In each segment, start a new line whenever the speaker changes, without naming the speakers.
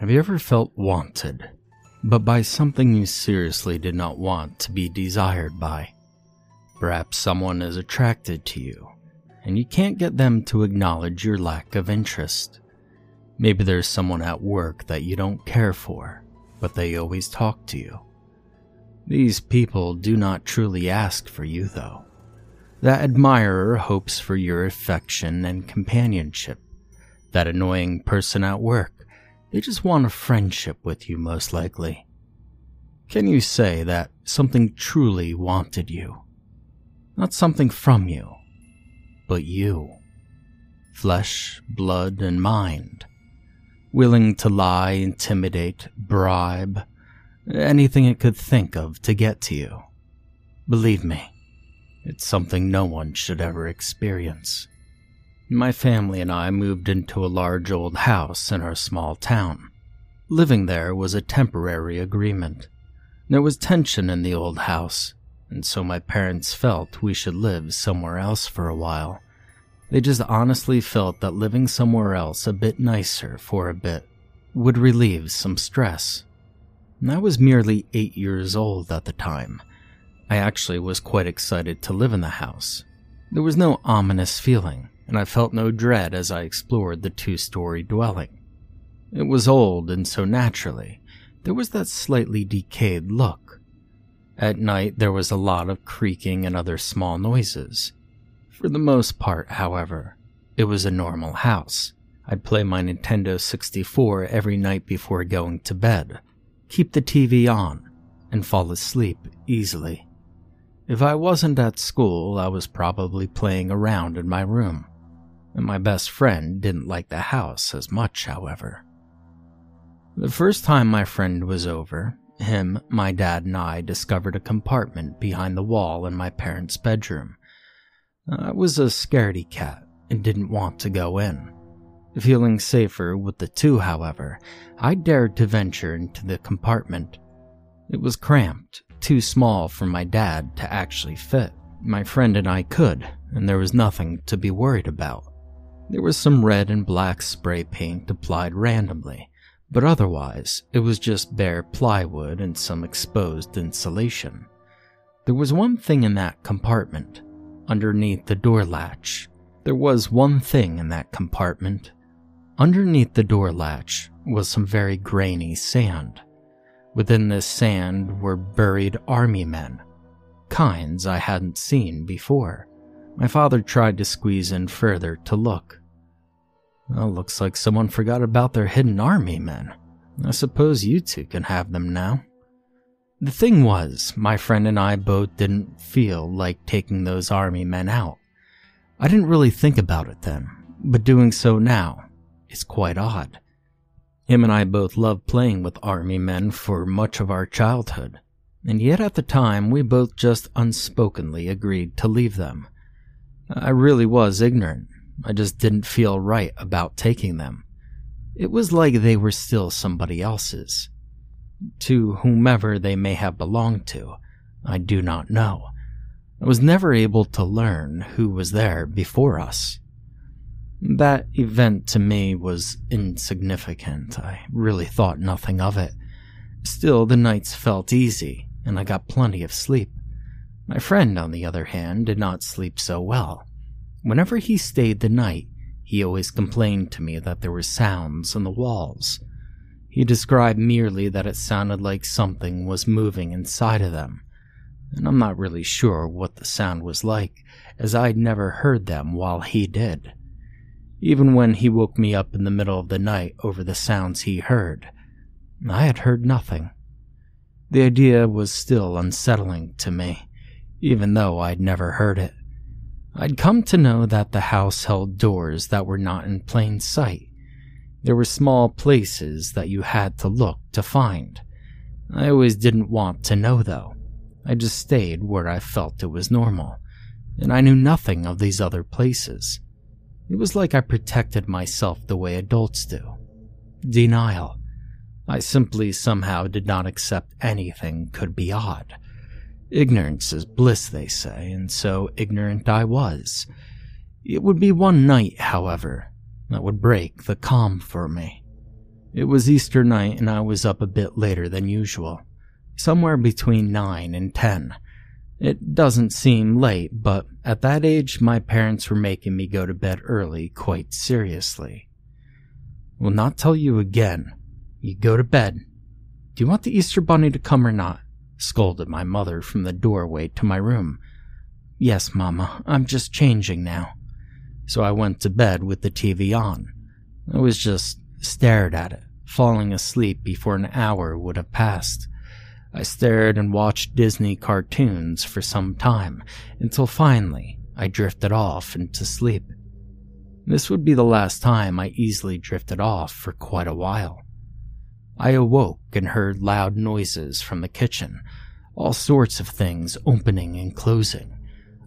Have you ever felt wanted, but by something you seriously did not want to be desired by? Perhaps someone is attracted to you, and you can't get them to acknowledge your lack of interest. Maybe there's someone at work that you don't care for, but they always talk to you. These people do not truly ask for you, though. That admirer hopes for your affection and companionship. That annoying person at work they just want a friendship with you, most likely. Can you say that something truly wanted you? Not something from you, but you. Flesh, blood, and mind. Willing to lie, intimidate, bribe, anything it could think of to get to you. Believe me, it's something no one should ever experience. My family and I moved into a large old house in our small town. Living there was a temporary agreement. There was tension in the old house, and so my parents felt we should live somewhere else for a while. They just honestly felt that living somewhere else a bit nicer for a bit would relieve some stress. And I was merely eight years old at the time. I actually was quite excited to live in the house. There was no ominous feeling and I felt no dread as I explored the two story dwelling. It was old, and so naturally, there was that slightly decayed look. At night, there was a lot of creaking and other small noises. For the most part, however, it was a normal house. I'd play my Nintendo 64 every night before going to bed, keep the TV on, and fall asleep easily. If I wasn't at school, I was probably playing around in my room my best friend didn't like the house as much, however. The first time my friend was over, him, my dad, and I discovered a compartment behind the wall in my parents' bedroom. Uh, I was a scaredy cat and didn't want to go in. Feeling safer with the two, however, I dared to venture into the compartment. It was cramped, too small for my dad to actually fit. My friend and I could, and there was nothing to be worried about. There was some red and black spray paint applied randomly, but otherwise, it was just bare plywood and some exposed insulation. There was one thing in that compartment, underneath the door latch. There was one thing in that compartment. Underneath the door latch was some very grainy sand. Within this sand were buried army men, kinds I hadn't seen before. My father tried to squeeze in further to look, well, looks like someone forgot about their hidden army men. I suppose you two can have them now. The thing was, my friend and I both didn't feel like taking those army men out. I didn't really think about it then, but doing so now is quite odd. Him and I both loved playing with army men for much of our childhood, and yet at the time we both just unspokenly agreed to leave them. I really was ignorant, I just didn't feel right about taking them. It was like they were still somebody else's. To whomever they may have belonged to, I do not know. I was never able to learn who was there before us. That event to me was insignificant. I really thought nothing of it. Still, the nights felt easy, and I got plenty of sleep. My friend, on the other hand, did not sleep so well. Whenever he stayed the night, he always complained to me that there were sounds in the walls. He described merely that it sounded like something was moving inside of them, and I'm not really sure what the sound was like, as I'd never heard them while he did. Even when he woke me up in the middle of the night over the sounds he heard, I had heard nothing. The idea was still unsettling to me, even though I'd never heard it. I'd come to know that the house held doors that were not in plain sight. There were small places that you had to look to find. I always didn't want to know, though. I just stayed where I felt it was normal, and I knew nothing of these other places. It was like I protected myself the way adults do. Denial. I simply somehow did not accept anything could be odd. Ignorance is bliss, they say, and so ignorant I was. It would be one night, however, that would break the calm for me. It was Easter night and I was up a bit later than usual, somewhere between 9 and 10. It doesn't seem late, but at that age my parents were making me go to bed early quite seriously. Will not tell you again. You go to bed. Do you want the Easter bunny to come or not? Scolded my mother from the doorway to my room. Yes, Mama, I'm just changing now. So I went to bed with the TV on. I was just stared at it, falling asleep before an hour would have passed. I stared and watched Disney cartoons for some time until finally I drifted off into sleep. This would be the last time I easily drifted off for quite a while. I awoke and heard loud noises from the kitchen, all sorts of things opening and closing.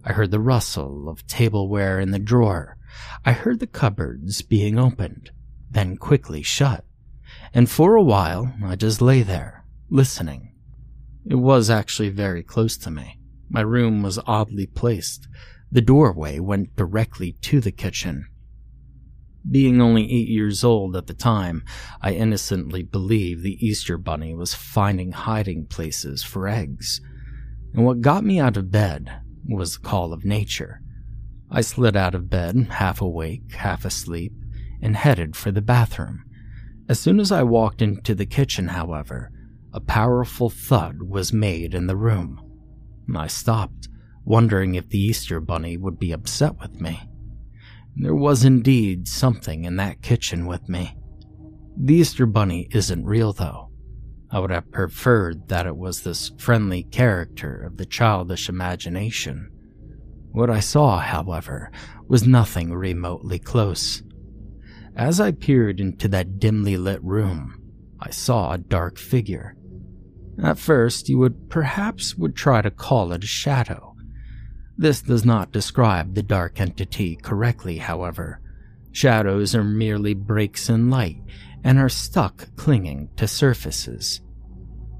I heard the rustle of tableware in the drawer. I heard the cupboards being opened, then quickly shut. And for a while, I just lay there, listening. It was actually very close to me. My room was oddly placed. The doorway went directly to the kitchen, being only eight years old at the time, I innocently believed the Easter Bunny was finding hiding places for eggs. And what got me out of bed was the call of nature. I slid out of bed, half awake, half asleep, and headed for the bathroom. As soon as I walked into the kitchen, however, a powerful thud was made in the room. I stopped, wondering if the Easter Bunny would be upset with me. There was indeed something in that kitchen with me. The Easter Bunny isn't real, though. I would have preferred that it was this friendly character of the childish imagination. What I saw, however, was nothing remotely close. As I peered into that dimly lit room, I saw a dark figure. At first, you would perhaps would try to call it a shadow, this does not describe the dark entity correctly, however. Shadows are merely breaks in light and are stuck clinging to surfaces.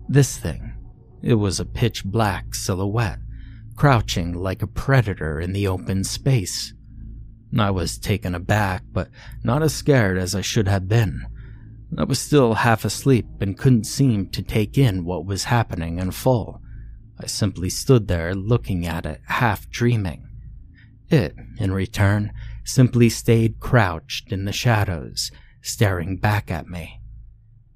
This thing, it was a pitch black silhouette, crouching like a predator in the open space. I was taken aback, but not as scared as I should have been. I was still half asleep and couldn't seem to take in what was happening in full. I simply stood there looking at it, half dreaming. It, in return, simply stayed crouched in the shadows, staring back at me.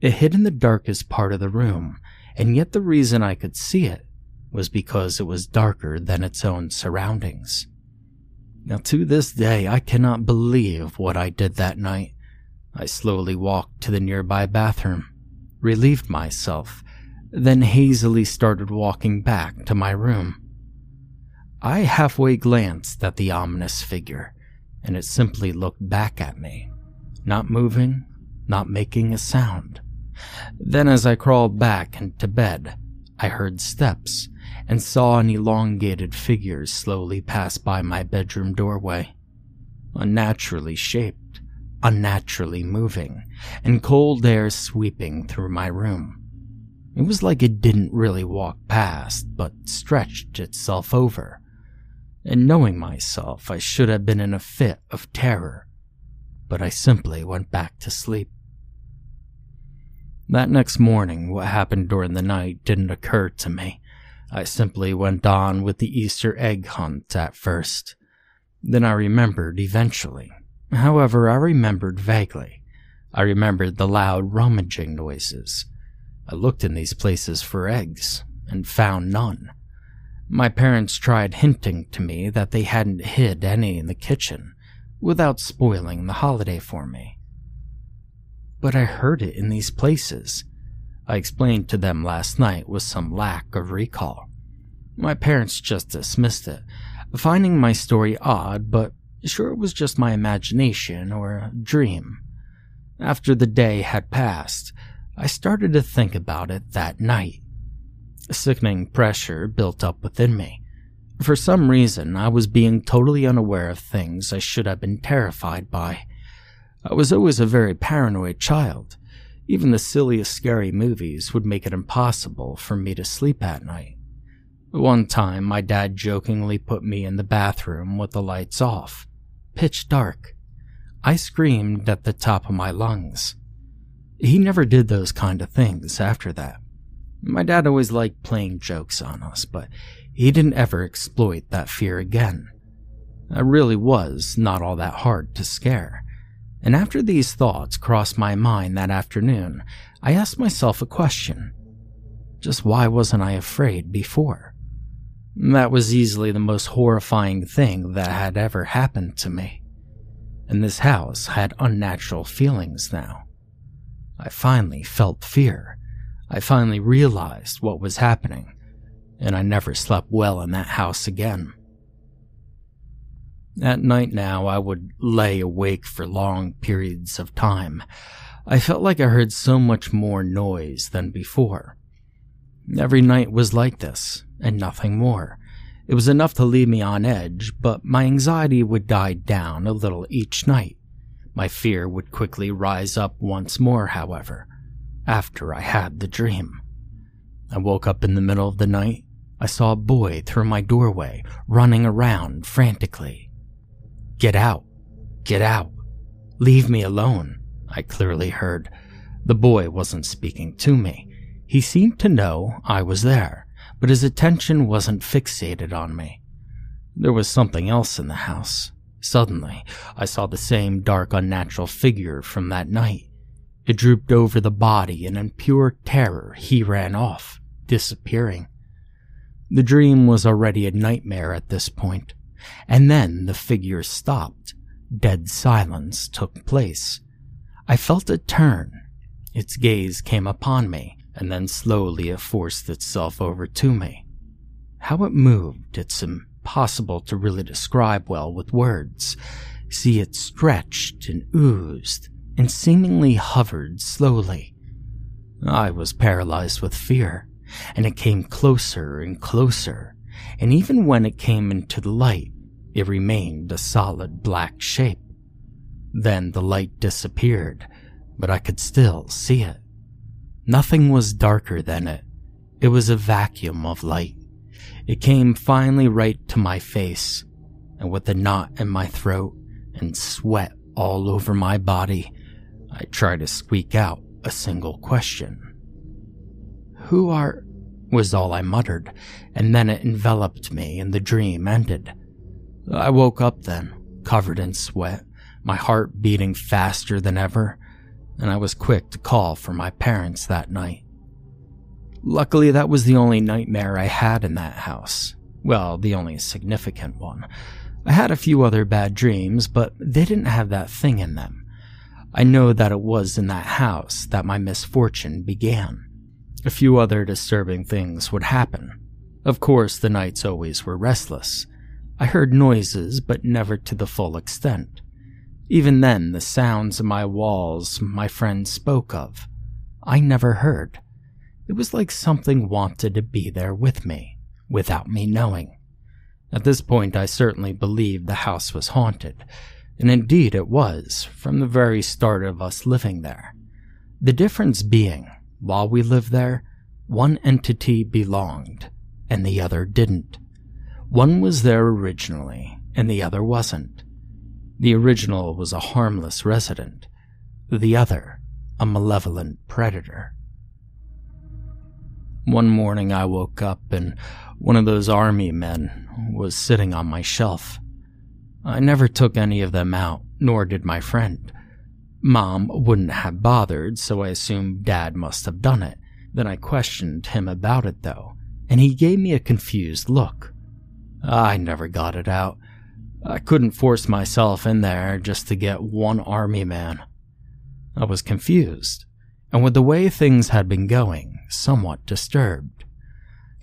It hid in the darkest part of the room, and yet the reason I could see it was because it was darker than its own surroundings. Now, to this day, I cannot believe what I did that night. I slowly walked to the nearby bathroom, relieved myself, then hazily started walking back to my room. I halfway glanced at the ominous figure, and it simply looked back at me, not moving, not making a sound. Then, as I crawled back into bed, I heard steps and saw an elongated figure slowly pass by my bedroom doorway. Unnaturally shaped, unnaturally moving, and cold air sweeping through my room. It was like it didn't really walk past, but stretched itself over. And knowing myself, I should have been in a fit of terror, but I simply went back to sleep. That next morning, what happened during the night didn't occur to me. I simply went on with the Easter egg hunt at first. Then I remembered eventually. However, I remembered vaguely. I remembered the loud rummaging noises. I looked in these places for eggs and found none. My parents tried hinting to me that they hadn't hid any in the kitchen without spoiling the holiday for me. But I heard it in these places. I explained to them last night with some lack of recall. My parents just dismissed it, finding my story odd, but sure it was just my imagination or a dream. After the day had passed, I started to think about it that night. A sickening pressure built up within me. For some reason, I was being totally unaware of things I should have been terrified by. I was always a very paranoid child. Even the silliest scary movies would make it impossible for me to sleep at night. One time, my dad jokingly put me in the bathroom with the lights off, pitch dark. I screamed at the top of my lungs. He never did those kind of things after that. My dad always liked playing jokes on us, but he didn't ever exploit that fear again. I really was not all that hard to scare. And after these thoughts crossed my mind that afternoon, I asked myself a question. Just why wasn't I afraid before? That was easily the most horrifying thing that had ever happened to me. And this house had unnatural feelings now. I finally felt fear. I finally realized what was happening, and I never slept well in that house again. At night now, I would lay awake for long periods of time. I felt like I heard so much more noise than before. Every night was like this, and nothing more. It was enough to leave me on edge, but my anxiety would die down a little each night. My fear would quickly rise up once more, however, after I had the dream. I woke up in the middle of the night. I saw a boy through my doorway, running around frantically. Get out! Get out! Leave me alone, I clearly heard. The boy wasn't speaking to me. He seemed to know I was there, but his attention wasn't fixated on me. There was something else in the house. Suddenly, I saw the same dark, unnatural figure from that night. It drooped over the body, and in pure terror, he ran off, disappearing. The dream was already a nightmare at this point. And then the figure stopped. Dead silence took place. I felt it turn. Its gaze came upon me, and then slowly it forced itself over to me. How it moved, it's impossible to really describe well with words. See, it stretched and oozed, and seemingly hovered slowly. I was paralyzed with fear, and it came closer and closer, and even when it came into the light, it remained a solid black shape. Then the light disappeared, but I could still see it. Nothing was darker than it. It was a vacuum of light. It came finally right to my face, and with a knot in my throat and sweat all over my body, I tried to squeak out a single question. Who are was all I muttered, and then it enveloped me and the dream ended. I woke up then, covered in sweat, my heart beating faster than ever, and I was quick to call for my parents that night. Luckily, that was the only nightmare I had in that house. Well, the only significant one. I had a few other bad dreams, but they didn't have that thing in them. I know that it was in that house that my misfortune began. A few other disturbing things would happen. Of course, the nights always were restless. I heard noises, but never to the full extent. Even then, the sounds of my walls my friend spoke of, I never heard. It was like something wanted to be there with me, without me knowing. At this point, I certainly believed the house was haunted, and indeed it was, from the very start of us living there. The difference being, while we lived there, one entity belonged, and the other didn't. One was there originally, and the other wasn't. The original was a harmless resident, the other, a malevolent predator. One morning I woke up and one of those army men was sitting on my shelf. I never took any of them out, nor did my friend. Mom wouldn't have bothered, so I assumed Dad must have done it. Then I questioned him about it, though, and he gave me a confused look. I never got it out. I couldn't force myself in there just to get one army man. I was confused, and with the way things had been going, somewhat disturbed.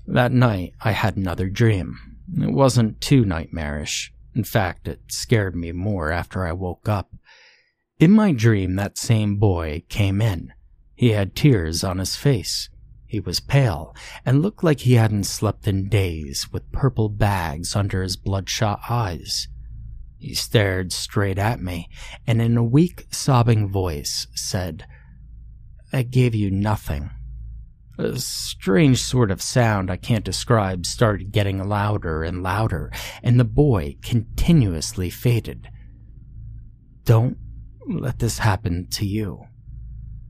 That night, I had another dream. It wasn't too nightmarish. In fact, it scared me more after I woke up. In my dream, that same boy came in. He had tears on his face. He was pale and looked like he hadn't slept in days, with purple bags under his bloodshot eyes. He stared straight at me and, in a weak, sobbing voice, said, I gave you nothing. A strange sort of sound I can't describe started getting louder and louder, and the boy continuously faded. Don't let this happen to you.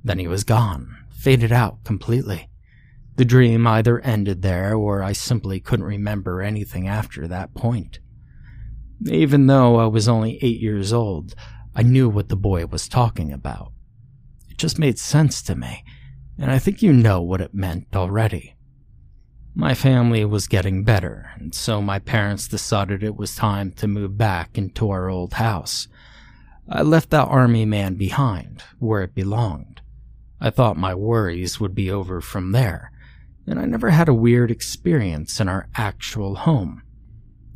Then he was gone, faded out completely. The dream either ended there or I simply couldn't remember anything after that point. Even though I was only eight years old, I knew what the boy was talking about. It just made sense to me, and I think you know what it meant already. My family was getting better, and so my parents decided it was time to move back into our old house. I left that army man behind, where it belonged. I thought my worries would be over from there, and I never had a weird experience in our actual home.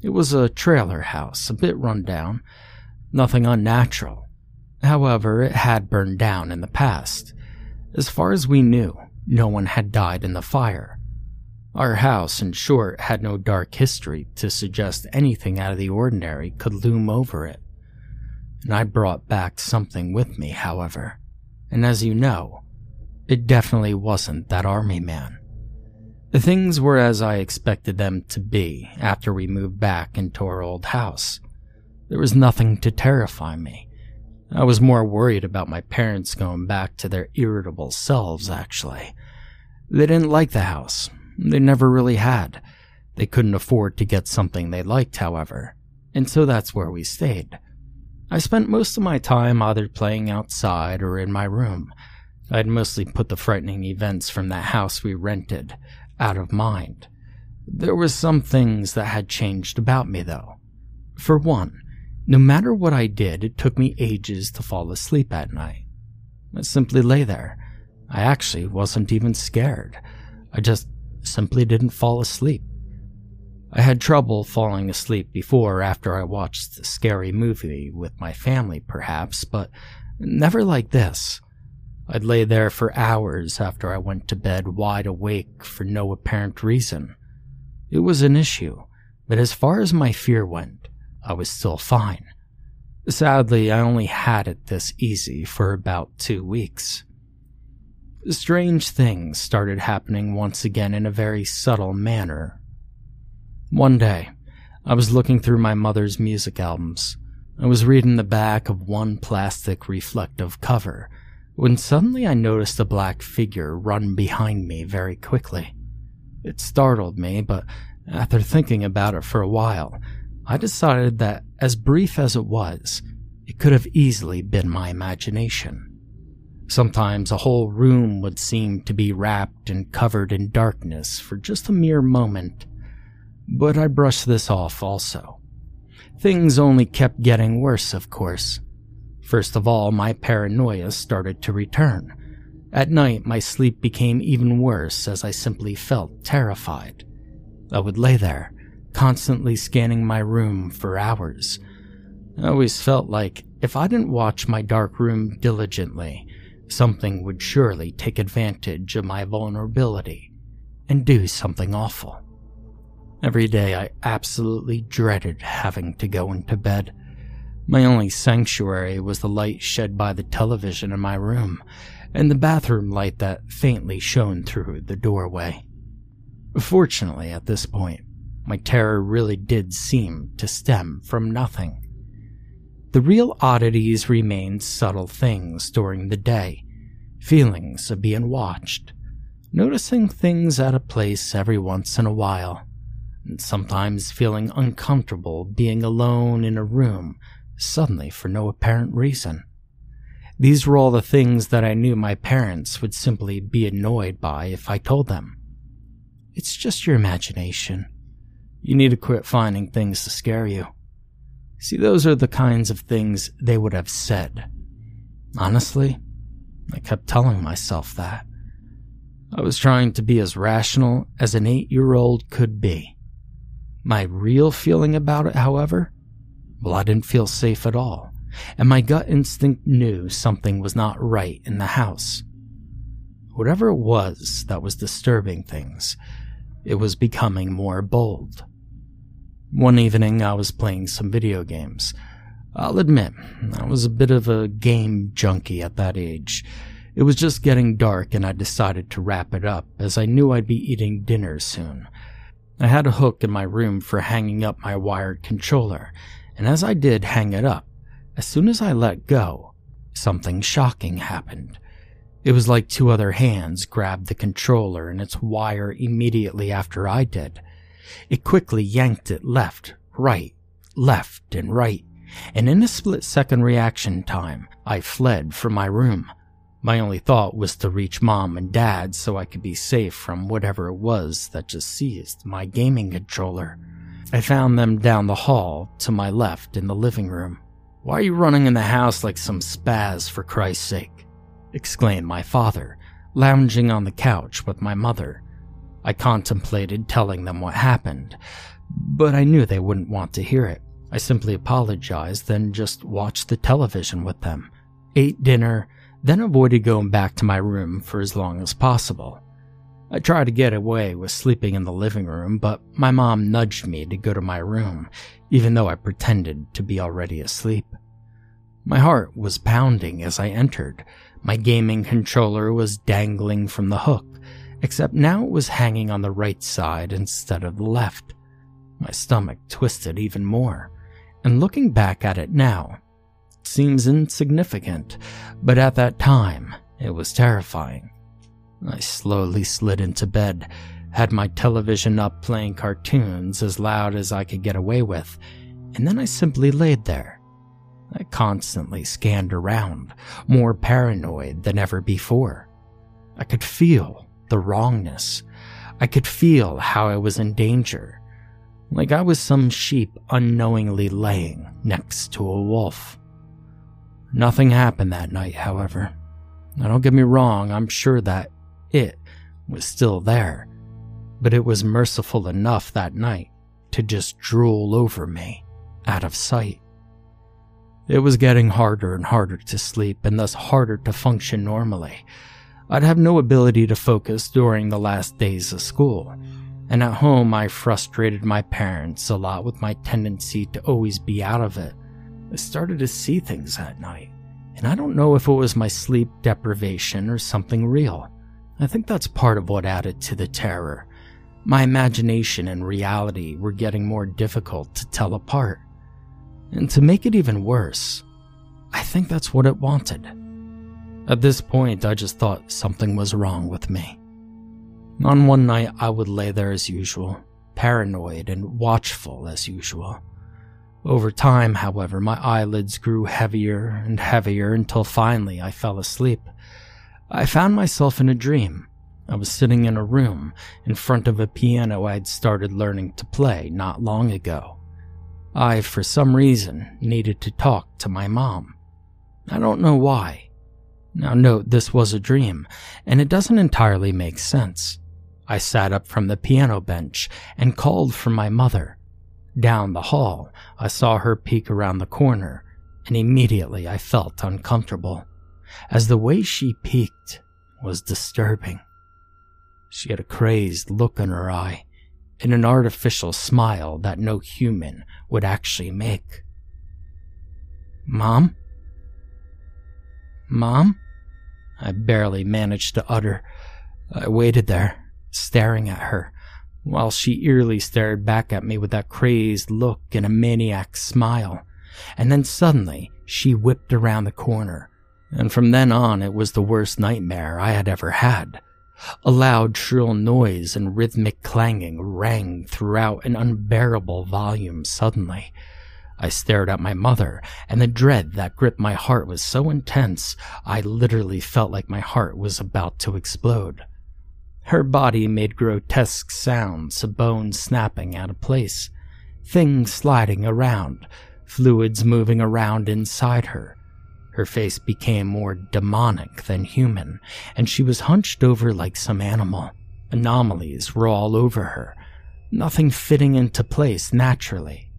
It was a trailer house, a bit run down, nothing unnatural. However, it had burned down in the past. As far as we knew, no one had died in the fire. Our house, in short, had no dark history to suggest anything out of the ordinary could loom over it. And I brought back something with me, however. And as you know, it definitely wasn't that army man. Things were as I expected them to be after we moved back into our old house. There was nothing to terrify me. I was more worried about my parents going back to their irritable selves, actually. They didn't like the house. They never really had. They couldn't afford to get something they liked, however, and so that's where we stayed. I spent most of my time either playing outside or in my room. I'd mostly put the frightening events from that house we rented out of mind. There were some things that had changed about me, though. For one, no matter what I did, it took me ages to fall asleep at night. I simply lay there. I actually wasn't even scared. I just simply didn't fall asleep. I had trouble falling asleep before after I watched a scary movie with my family, perhaps, but never like this. I'd lay there for hours after I went to bed wide awake for no apparent reason. It was an issue, but as far as my fear went, I was still fine. Sadly, I only had it this easy for about two weeks. Strange things started happening once again in a very subtle manner. One day, I was looking through my mother's music albums. I was reading the back of one plastic reflective cover when suddenly I noticed a black figure run behind me very quickly. It startled me, but after thinking about it for a while, I decided that, as brief as it was, it could have easily been my imagination. Sometimes a whole room would seem to be wrapped and covered in darkness for just a mere moment, but I brushed this off also. Things only kept getting worse, of course. First of all, my paranoia started to return. At night, my sleep became even worse as I simply felt terrified. I would lay there, constantly scanning my room for hours. I always felt like if I didn't watch my dark room diligently, something would surely take advantage of my vulnerability and do something awful. Every day I absolutely dreaded having to go into bed. My only sanctuary was the light shed by the television in my room, and the bathroom light that faintly shone through the doorway. Fortunately, at this point, my terror really did seem to stem from nothing. The real oddities remained subtle things during the day feelings of being watched, noticing things out of place every once in a while, and sometimes feeling uncomfortable being alone in a room suddenly for no apparent reason. These were all the things that I knew my parents would simply be annoyed by if I told them. It's just your imagination. You need to quit finding things to scare you. See, those are the kinds of things they would have said. Honestly, I kept telling myself that. I was trying to be as rational as an eight year old could be. My real feeling about it, however, well, I didn't feel safe at all, and my gut instinct knew something was not right in the house. Whatever it was that was disturbing things, it was becoming more bold. One evening, I was playing some video games. I'll admit, I was a bit of a game junkie at that age. It was just getting dark, and I decided to wrap it up as I knew I'd be eating dinner soon. I had a hook in my room for hanging up my wired controller, and as I did hang it up, as soon as I let go, something shocking happened. It was like two other hands grabbed the controller and its wire immediately after I did. It quickly yanked it left, right, left, and right, and in a split second reaction time, I fled from my room. My only thought was to reach mom and dad so I could be safe from whatever it was that just seized my gaming controller. I found them down the hall to my left in the living room. Why are you running in the house like some spaz, for Christ's sake? Exclaimed my father, lounging on the couch with my mother. I contemplated telling them what happened, but I knew they wouldn't want to hear it. I simply apologized, then just watched the television with them, ate dinner, then avoided going back to my room for as long as possible. I tried to get away with sleeping in the living room, but my mom nudged me to go to my room, even though I pretended to be already asleep. My heart was pounding as I entered. My gaming controller was dangling from the hook, except now it was hanging on the right side instead of the left. My stomach twisted even more, and looking back at it now, seems insignificant, but at that time, it was terrifying. I slowly slid into bed, had my television up playing cartoons as loud as I could get away with, and then I simply laid there. I constantly scanned around, more paranoid than ever before. I could feel the wrongness. I could feel how I was in danger, like I was some sheep unknowingly laying next to a wolf. Nothing happened that night, however. Now, don't get me wrong, I'm sure that it was still there, but it was merciful enough that night to just drool over me, out of sight. It was getting harder and harder to sleep, and thus harder to function normally. I'd have no ability to focus during the last days of school, and at home I frustrated my parents a lot with my tendency to always be out of it I started to see things at night, and I don't know if it was my sleep deprivation or something real. I think that's part of what added to the terror. My imagination and reality were getting more difficult to tell apart. And to make it even worse, I think that's what it wanted. At this point, I just thought something was wrong with me. On one night, I would lay there as usual, paranoid and watchful as usual. Over time, however, my eyelids grew heavier and heavier until finally I fell asleep. I found myself in a dream. I was sitting in a room in front of a piano I had started learning to play not long ago. I, for some reason, needed to talk to my mom. I don't know why. Now, note this was a dream, and it doesn't entirely make sense. I sat up from the piano bench and called for my mother. Down the hall, I saw her peek around the corner, and immediately I felt uncomfortable, as the way she peeked was disturbing. She had a crazed look in her eye, and an artificial smile that no human would actually make. Mom? Mom? I barely managed to utter. I waited there, staring at her, while she eerily stared back at me with that crazed look and a maniac smile. And then suddenly, she whipped around the corner. And from then on, it was the worst nightmare I had ever had. A loud, shrill noise and rhythmic clanging rang throughout an unbearable volume suddenly. I stared at my mother, and the dread that gripped my heart was so intense, I literally felt like my heart was about to explode. Her body made grotesque sounds, a bone snapping out of place, things sliding around, fluids moving around inside her. Her face became more demonic than human, and she was hunched over like some animal. Anomalies were all over her, nothing fitting into place naturally.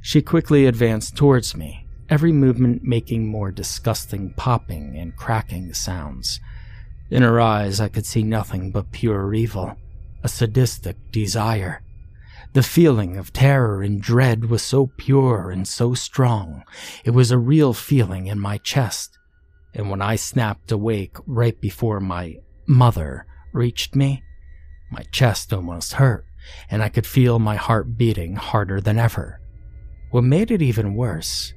She quickly advanced towards me, every movement making more disgusting popping and cracking sounds. In her eyes, I could see nothing but pure evil, a sadistic desire. The feeling of terror and dread was so pure and so strong, it was a real feeling in my chest. And when I snapped awake right before my mother reached me, my chest almost hurt, and I could feel my heart beating harder than ever. What made it even worse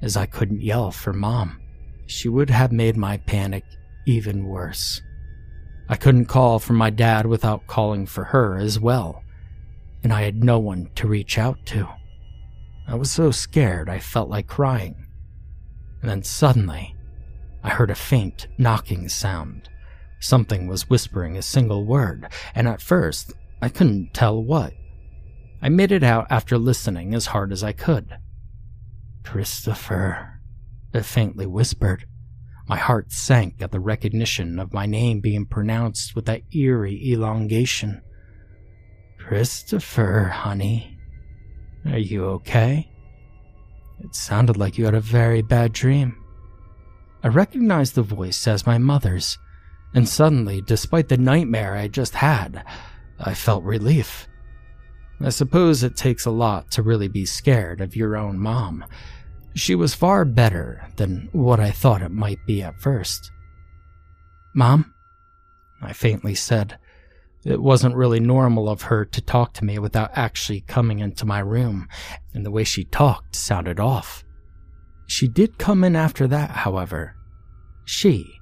is I couldn't yell for mom. She would have made my panic even worse. I couldn't call for my dad without calling for her as well, and I had no one to reach out to. I was so scared I felt like crying. And then suddenly, I heard a faint knocking sound. Something was whispering a single word, and at first, I couldn't tell what. I made it out after listening as hard as I could. Christopher, it faintly whispered. My heart sank at the recognition of my name being pronounced with that eerie elongation. Christopher, honey, are you okay? It sounded like you had a very bad dream. I recognized the voice as my mother's, and suddenly, despite the nightmare I just had, I felt relief. I suppose it takes a lot to really be scared of your own mom. She was far better than what I thought it might be at first. Mom? I faintly said. It wasn't really normal of her to talk to me without actually coming into my room, and the way she talked sounded off. She did come in after that, however. She,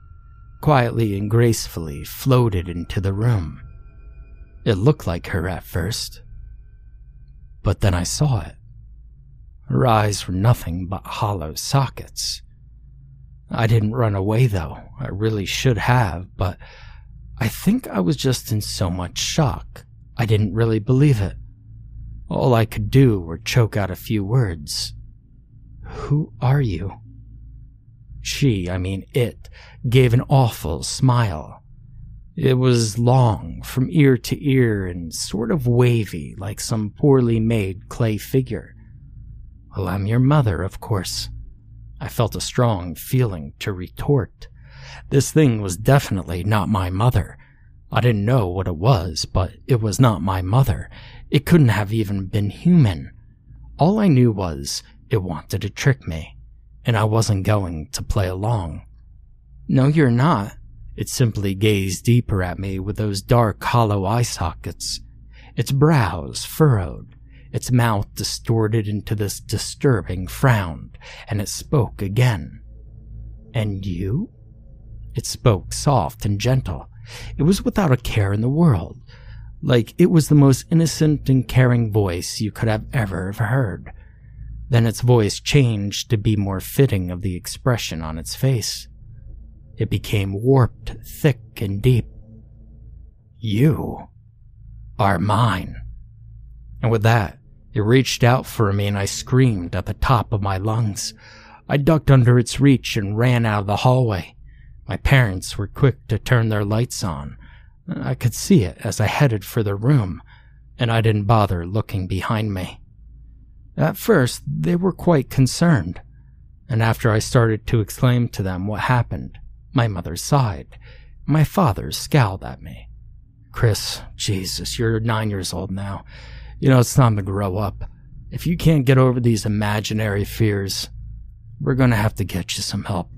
quietly and gracefully, floated into the room. It looked like her at first, but then I saw it. Her eyes were nothing but hollow sockets. I didn't run away though. I really should have, but I think I was just in so much shock. I didn't really believe it. All I could do were choke out a few words. Who are you? She, I mean it, gave an awful smile. It was long, from ear to ear, and sort of wavy, like some poorly made clay figure. Well, I'm your mother, of course. I felt a strong feeling to retort. This thing was definitely not my mother. I didn't know what it was, but it was not my mother. It couldn't have even been human. All I knew was it wanted to trick me, and I wasn't going to play along. No, you're not, it simply gazed deeper at me with those dark, hollow eye sockets, its brows furrowed, its mouth distorted into this disturbing frown, and it spoke again. And you? It spoke soft and gentle. It was without a care in the world, like it was the most innocent and caring voice you could have ever have heard. Then its voice changed to be more fitting of the expression on its face. It became warped, thick, and deep. You are mine. And with that, it reached out for me and I screamed at the top of my lungs. I ducked under its reach and ran out of the hallway. My parents were quick to turn their lights on. I could see it as I headed for the room, and I didn't bother looking behind me. At first, they were quite concerned, and after I started to explain to them what happened, my mother sighed. My father scowled at me. Chris, Jesus, you're nine years old now. You know, it's time to grow up. If you can't get over these imaginary fears, we're gonna have to get you some help.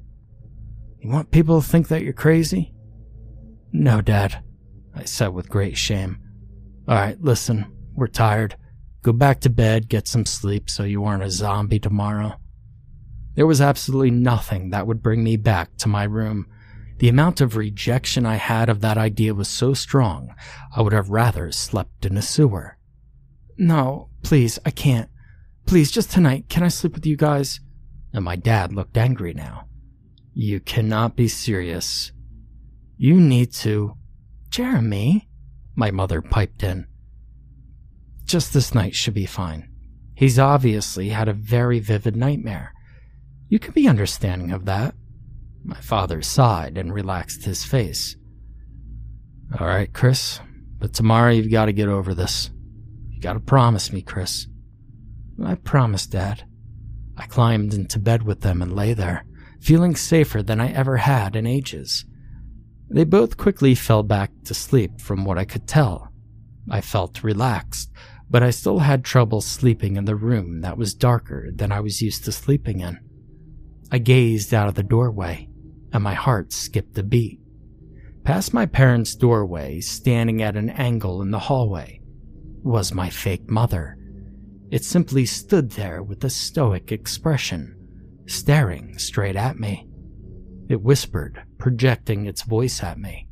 You want people to think that you're crazy? No, Dad, I said with great shame. Alright, listen, we're tired. Go back to bed, get some sleep so you aren't a zombie tomorrow. There was absolutely nothing that would bring me back to my room. The amount of rejection I had of that idea was so strong, I would have rather slept in a sewer. No, please, I can't. Please, just tonight, can I sleep with you guys? And my dad looked angry now. You cannot be serious. You need to. Jeremy, my mother piped in. Just this night should be fine. He's obviously had a very vivid nightmare. You can be understanding of that. My father sighed and relaxed his face. All right, Chris, but tomorrow you've got to get over this. You got to promise me, Chris. I promised, Dad. I climbed into bed with them and lay there, feeling safer than I ever had in ages. They both quickly fell back to sleep from what I could tell. I felt relaxed, but I still had trouble sleeping in the room that was darker than I was used to sleeping in. I gazed out of the doorway, and my heart skipped a beat. Past my parents' doorway, standing at an angle in the hallway, was my fake mother. It simply stood there with a stoic expression, staring straight at me. It whispered, projecting its voice at me.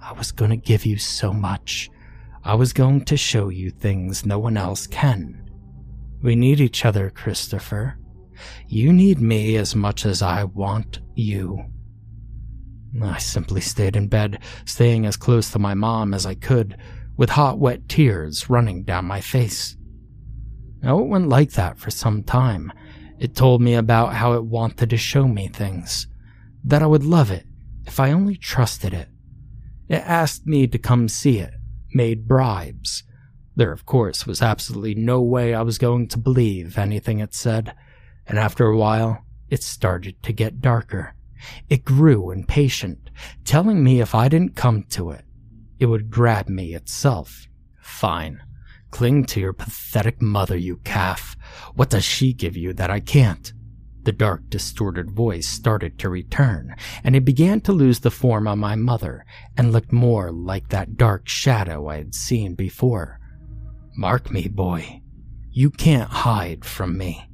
I was going to give you so much. I was going to show you things no one else can. We need each other, Christopher. You need me as much as I want you. I simply stayed in bed, staying as close to my mom as I could, with hot, wet tears running down my face. Now, it went like that for some time. It told me about how it wanted to show me things, that I would love it if I only trusted it. It asked me to come see it, made bribes. There, of course, was absolutely no way I was going to believe anything it said, and after a while, it started to get darker. It grew impatient, telling me if I didn't come to it, it would grab me itself. Fine. Cling to your pathetic mother, you calf. What does she give you that I can't? The dark, distorted voice started to return, and it began to lose the form of my mother and looked more like that dark shadow I had seen before. Mark me, boy. You can't hide from me.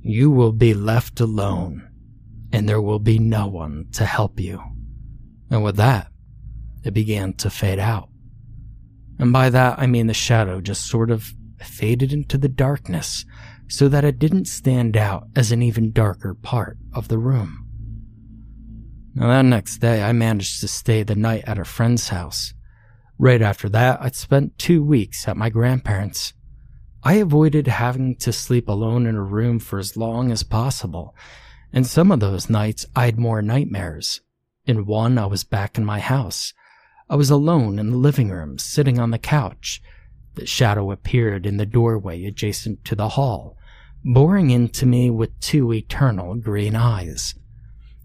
You will be left alone, and there will be no one to help you. And with that, it began to fade out. And by that, I mean the shadow just sort of faded into the darkness so that it didn't stand out as an even darker part of the room. Now, that next day, I managed to stay the night at a friend's house. Right after that, I spent two weeks at my grandparents'. I avoided having to sleep alone in a room for as long as possible, and some of those nights I had more nightmares. In one, I was back in my house, I was alone in the living room, sitting on the couch. The shadow appeared in the doorway adjacent to the hall, boring into me with two eternal green eyes.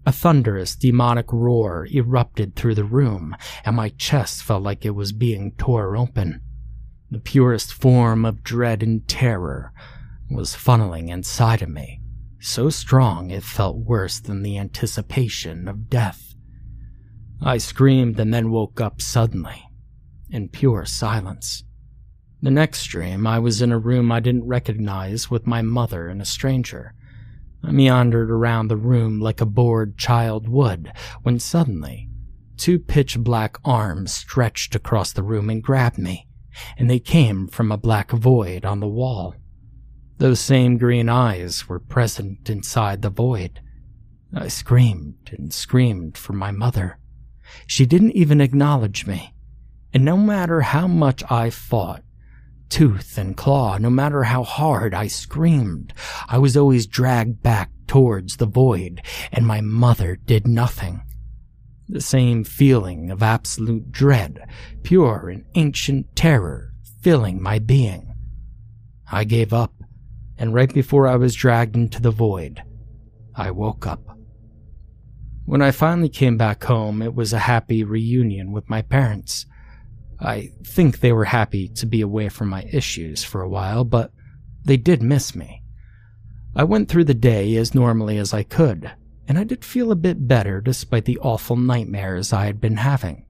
A thunderous demonic roar erupted through the room, and my chest felt like it was being tore open. The purest form of dread and terror was funneling inside of me, so strong it felt worse than the anticipation of death. I screamed and then woke up suddenly, in pure silence. The next dream, I was in a room I didn't recognize with my mother and a stranger. I meandered around the room like a bored child would, when suddenly, two pitch black arms stretched across the room and grabbed me, and they came from a black void on the wall. Those same green eyes were present inside the void. I screamed and screamed for my mother. She didn't even acknowledge me. And no matter how much I fought, tooth and claw, no matter how hard I screamed, I was always dragged back towards the void, and my mother did nothing. The same feeling of absolute dread, pure and ancient terror, filling my being. I gave up, and right before I was dragged into the void, I woke up. When I finally came back home, it was a happy reunion with my parents. I think they were happy to be away from my issues for a while, but they did miss me. I went through the day as normally as I could, and I did feel a bit better despite the awful nightmares I had been having.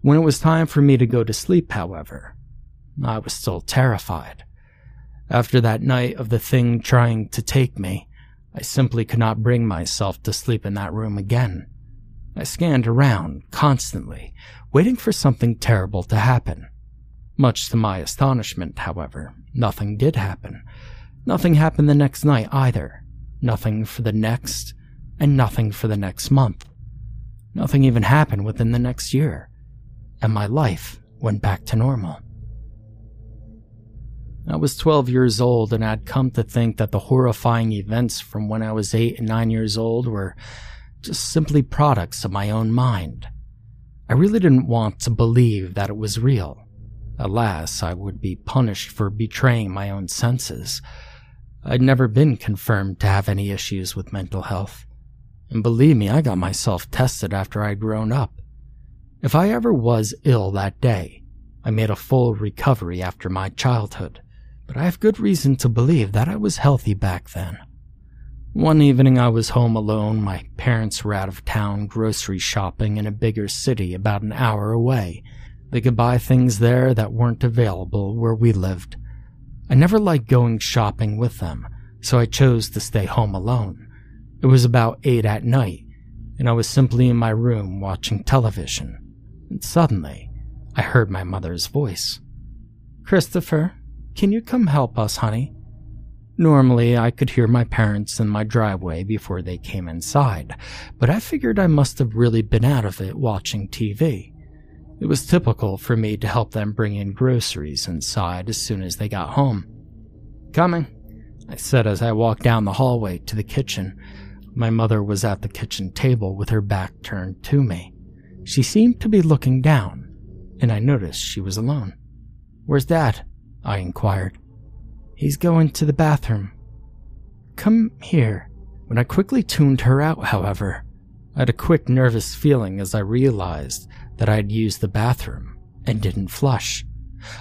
When it was time for me to go to sleep, however, I was still terrified. After that night of the thing trying to take me, I simply could not bring myself to sleep in that room again. I scanned around constantly, waiting for something terrible to happen. Much to my astonishment, however, nothing did happen. Nothing happened the next night either. Nothing for the next, and nothing for the next month. Nothing even happened within the next year, and my life went back to normal. I was 12 years old and I'd come to think that the horrifying events from when I was 8 and 9 years old were just simply products of my own mind. I really didn't want to believe that it was real. Alas, I would be punished for betraying my own senses. I'd never been confirmed to have any issues with mental health. And believe me, I got myself tested after I'd grown up. If I ever was ill that day, I made a full recovery after my childhood but I have good reason to believe that I was healthy back then. One evening I was home alone. My parents were out of town grocery shopping in a bigger city about an hour away. They could buy things there that weren't available where we lived. I never liked going shopping with them, so I chose to stay home alone. It was about 8 at night, and I was simply in my room watching television. And suddenly, I heard my mother's voice. Christopher, can you come help us, honey? Normally, I could hear my parents in my driveway before they came inside, but I figured I must have really been out of it watching TV. It was typical for me to help them bring in groceries inside as soon as they got home. Coming, I said as I walked down the hallway to the kitchen. My mother was at the kitchen table with her back turned to me. She seemed to be looking down, and I noticed she was alone. Where's Dad? I inquired. He's going to the bathroom. Come here. When I quickly tuned her out, however, I had a quick nervous feeling as I realized that I had used the bathroom and didn't flush.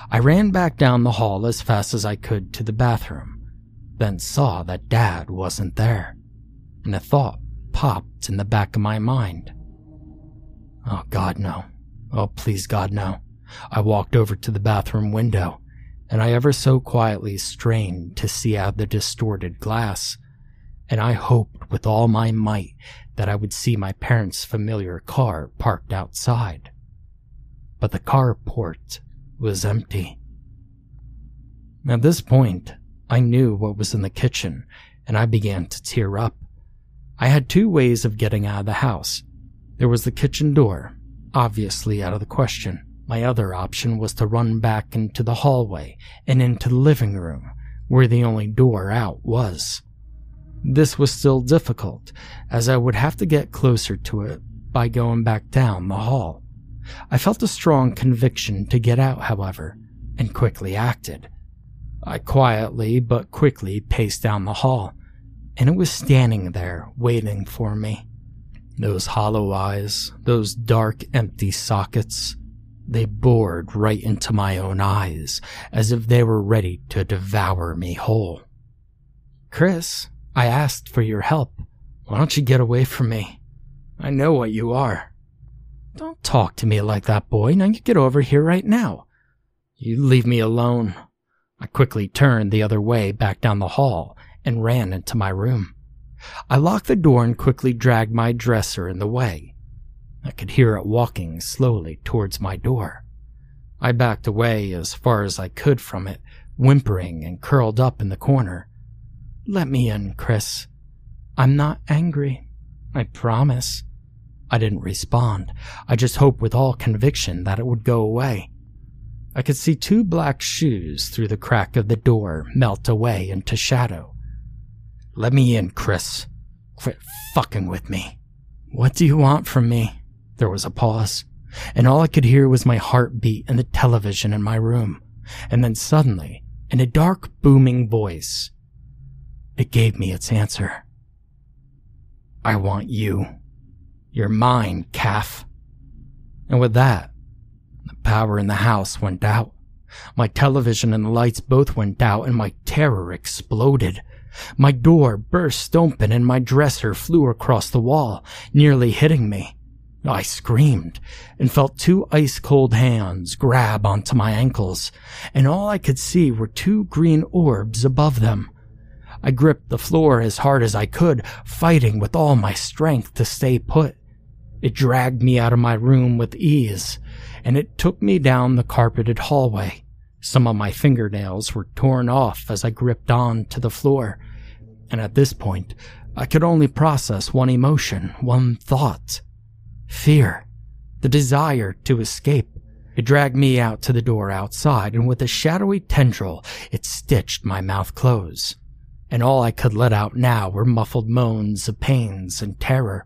I ran back down the hall as fast as I could to the bathroom, then saw that Dad wasn't there, and a thought popped in the back of my mind. Oh, God, no. Oh, please, God, no. I walked over to the bathroom window, and I ever so quietly strained to see out the distorted glass, and I hoped with all my might that I would see my parents' familiar car parked outside. But the carport was empty. At this point, I knew what was in the kitchen, and I began to tear up. I had two ways of getting out of the house. There was the kitchen door, obviously out of the question. My other option was to run back into the hallway and into the living room, where the only door out was. This was still difficult, as I would have to get closer to it by going back down the hall. I felt a strong conviction to get out, however, and quickly acted. I quietly but quickly paced down the hall, and it was standing there waiting for me. Those hollow eyes, those dark, empty sockets, they bored right into my own eyes, as if they were ready to devour me whole. Chris, I asked for your help. Why don't you get away from me? I know what you are. Don't talk to me like that, boy. Now you get over here right now. You leave me alone. I quickly turned the other way back down the hall and ran into my room. I locked the door and quickly dragged my dresser in the way. I could hear it walking slowly towards my door. I backed away as far as I could from it, whimpering and curled up in the corner. Let me in, Chris. I'm not angry. I promise. I didn't respond. I just hoped with all conviction that it would go away. I could see two black shoes through the crack of the door melt away into shadow. Let me in, Chris. Quit fucking with me. What do you want from me? There was a pause, and all I could hear was my heartbeat and the television in my room. And then suddenly, in a dark, booming voice, it gave me its answer. I want you. You're mine, calf. And with that, the power in the house went out. My television and the lights both went out, and my terror exploded. My door burst open, and my dresser flew across the wall, nearly hitting me. I screamed and felt two ice cold hands grab onto my ankles, and all I could see were two green orbs above them. I gripped the floor as hard as I could, fighting with all my strength to stay put. It dragged me out of my room with ease, and it took me down the carpeted hallway. Some of my fingernails were torn off as I gripped on to the floor, and at this point, I could only process one emotion, one thought fear, the desire to escape. It dragged me out to the door outside, and with a shadowy tendril, it stitched my mouth close and all I could let out now were muffled moans of pains and terror.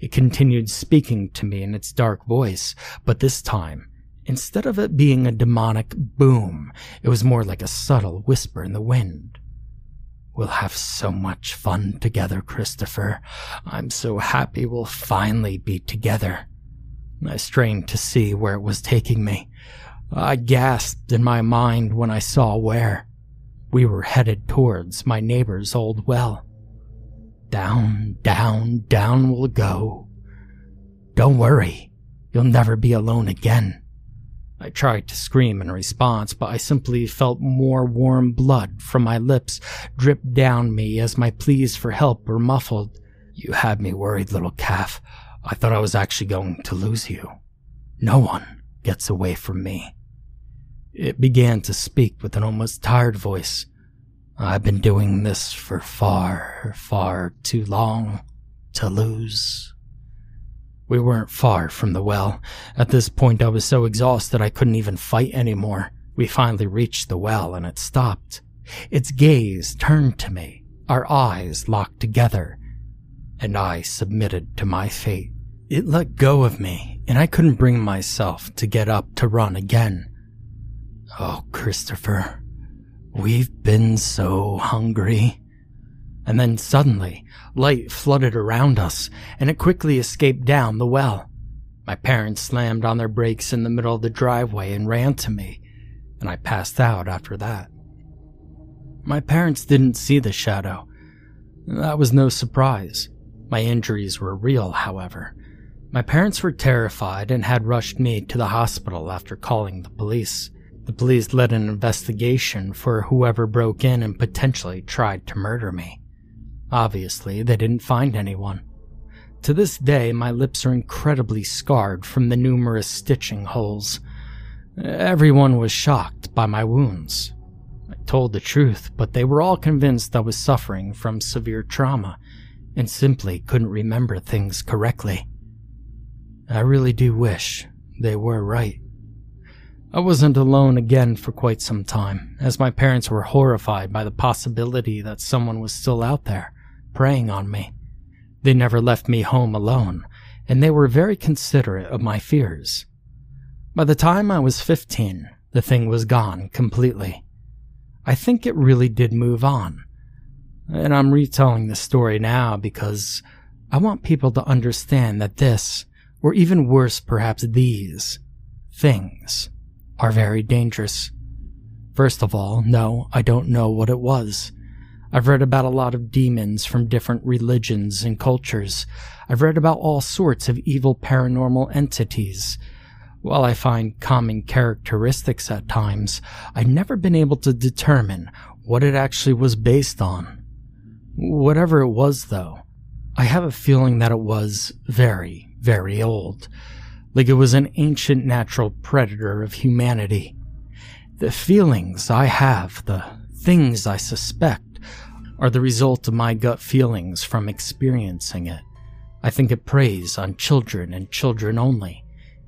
It continued speaking to me in its dark voice, but this time, instead of it being a demonic boom, it was more like a subtle whisper in the wind. We'll have so much fun together, Christopher. I'm so happy we'll finally be together. I strained to see where it was taking me. I gasped in my mind when I saw where. We were headed towards my neighbor's old well. Down, down, down we'll go. Don't worry, you'll never be alone again. I tried to scream in response, but I simply felt more warm blood from my lips drip down me as my pleas for help were muffled. You had me worried, little calf. I thought I was actually going to lose you. No one gets away from me. It began to speak with an almost tired voice. I've been doing this for far, far too long to lose. We weren't far from the well. At this point, I was so exhausted I couldn't even fight anymore. We finally reached the well and it stopped. Its gaze turned to me, our eyes locked together, and I submitted to my fate. It let go of me, and I couldn't bring myself to get up to run again. Oh, Christopher, we've been so hungry. And then suddenly, light flooded around us, and it quickly escaped down the well. My parents slammed on their brakes in the middle of the driveway and ran to me, and I passed out after that. My parents didn't see the shadow. That was no surprise. My injuries were real, however. My parents were terrified and had rushed me to the hospital after calling the police. The police led an investigation for whoever broke in and potentially tried to murder me. Obviously, they didn't find anyone. To this day, my lips are incredibly scarred from the numerous stitching holes. Everyone was shocked by my wounds. I told the truth, but they were all convinced I was suffering from severe trauma and simply couldn't remember things correctly. I really do wish they were right. I wasn't alone again for quite some time, as my parents were horrified by the possibility that someone was still out there, preying on me. They never left me home alone, and they were very considerate of my fears. By the time I was 15, the thing was gone completely. I think it really did move on. And I'm retelling the story now because I want people to understand that this or even worse, perhaps these things are very dangerous. First of all, no, I don't know what it was. I've read about a lot of demons from different religions and cultures. I've read about all sorts of evil paranormal entities. While I find common characteristics at times, I've never been able to determine what it actually was based on. Whatever it was, though, I have a feeling that it was very, very old, like it was an ancient natural predator of humanity. The feelings I have, the things I suspect, are the result of my gut feelings from experiencing it. I think it preys on children and children only.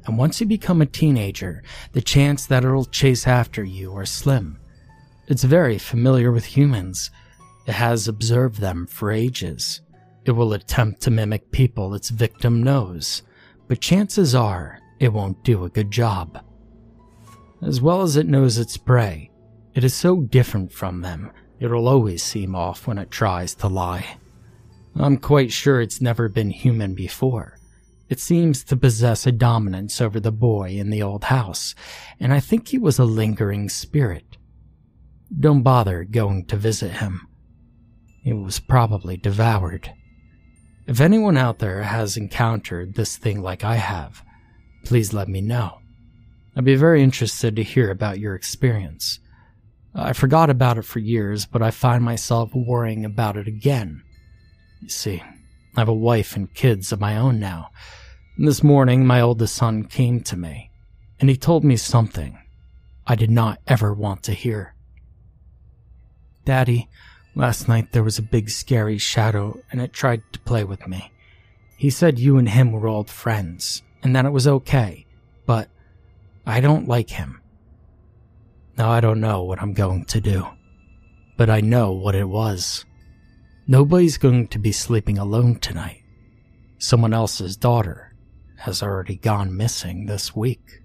And once you become a teenager, the chance that it'll chase after you are slim. It's very familiar with humans. It has observed them for ages. It will attempt to mimic people its victim knows, but chances are it won't do a good job. As well as it knows its prey, it is so different from them, it'll always seem off when it tries to lie. I'm quite sure it's never been human before. It seems to possess a dominance over the boy in the old house, and I think he was a lingering spirit. Don't bother going to visit him. He was probably devoured. If anyone out there has encountered this thing like I have, please let me know. I'd be very interested to hear about your experience. I forgot about it for years, but I find myself worrying about it again. You see, I have a wife and kids of my own now. This morning, my oldest son came to me, and he told me something I did not ever want to hear. Daddy, Last night there was a big scary shadow and it tried to play with me. He said you and him were old friends and that it was okay, but I don't like him. Now I don't know what I'm going to do, but I know what it was. Nobody's going to be sleeping alone tonight. Someone else's daughter has already gone missing this week.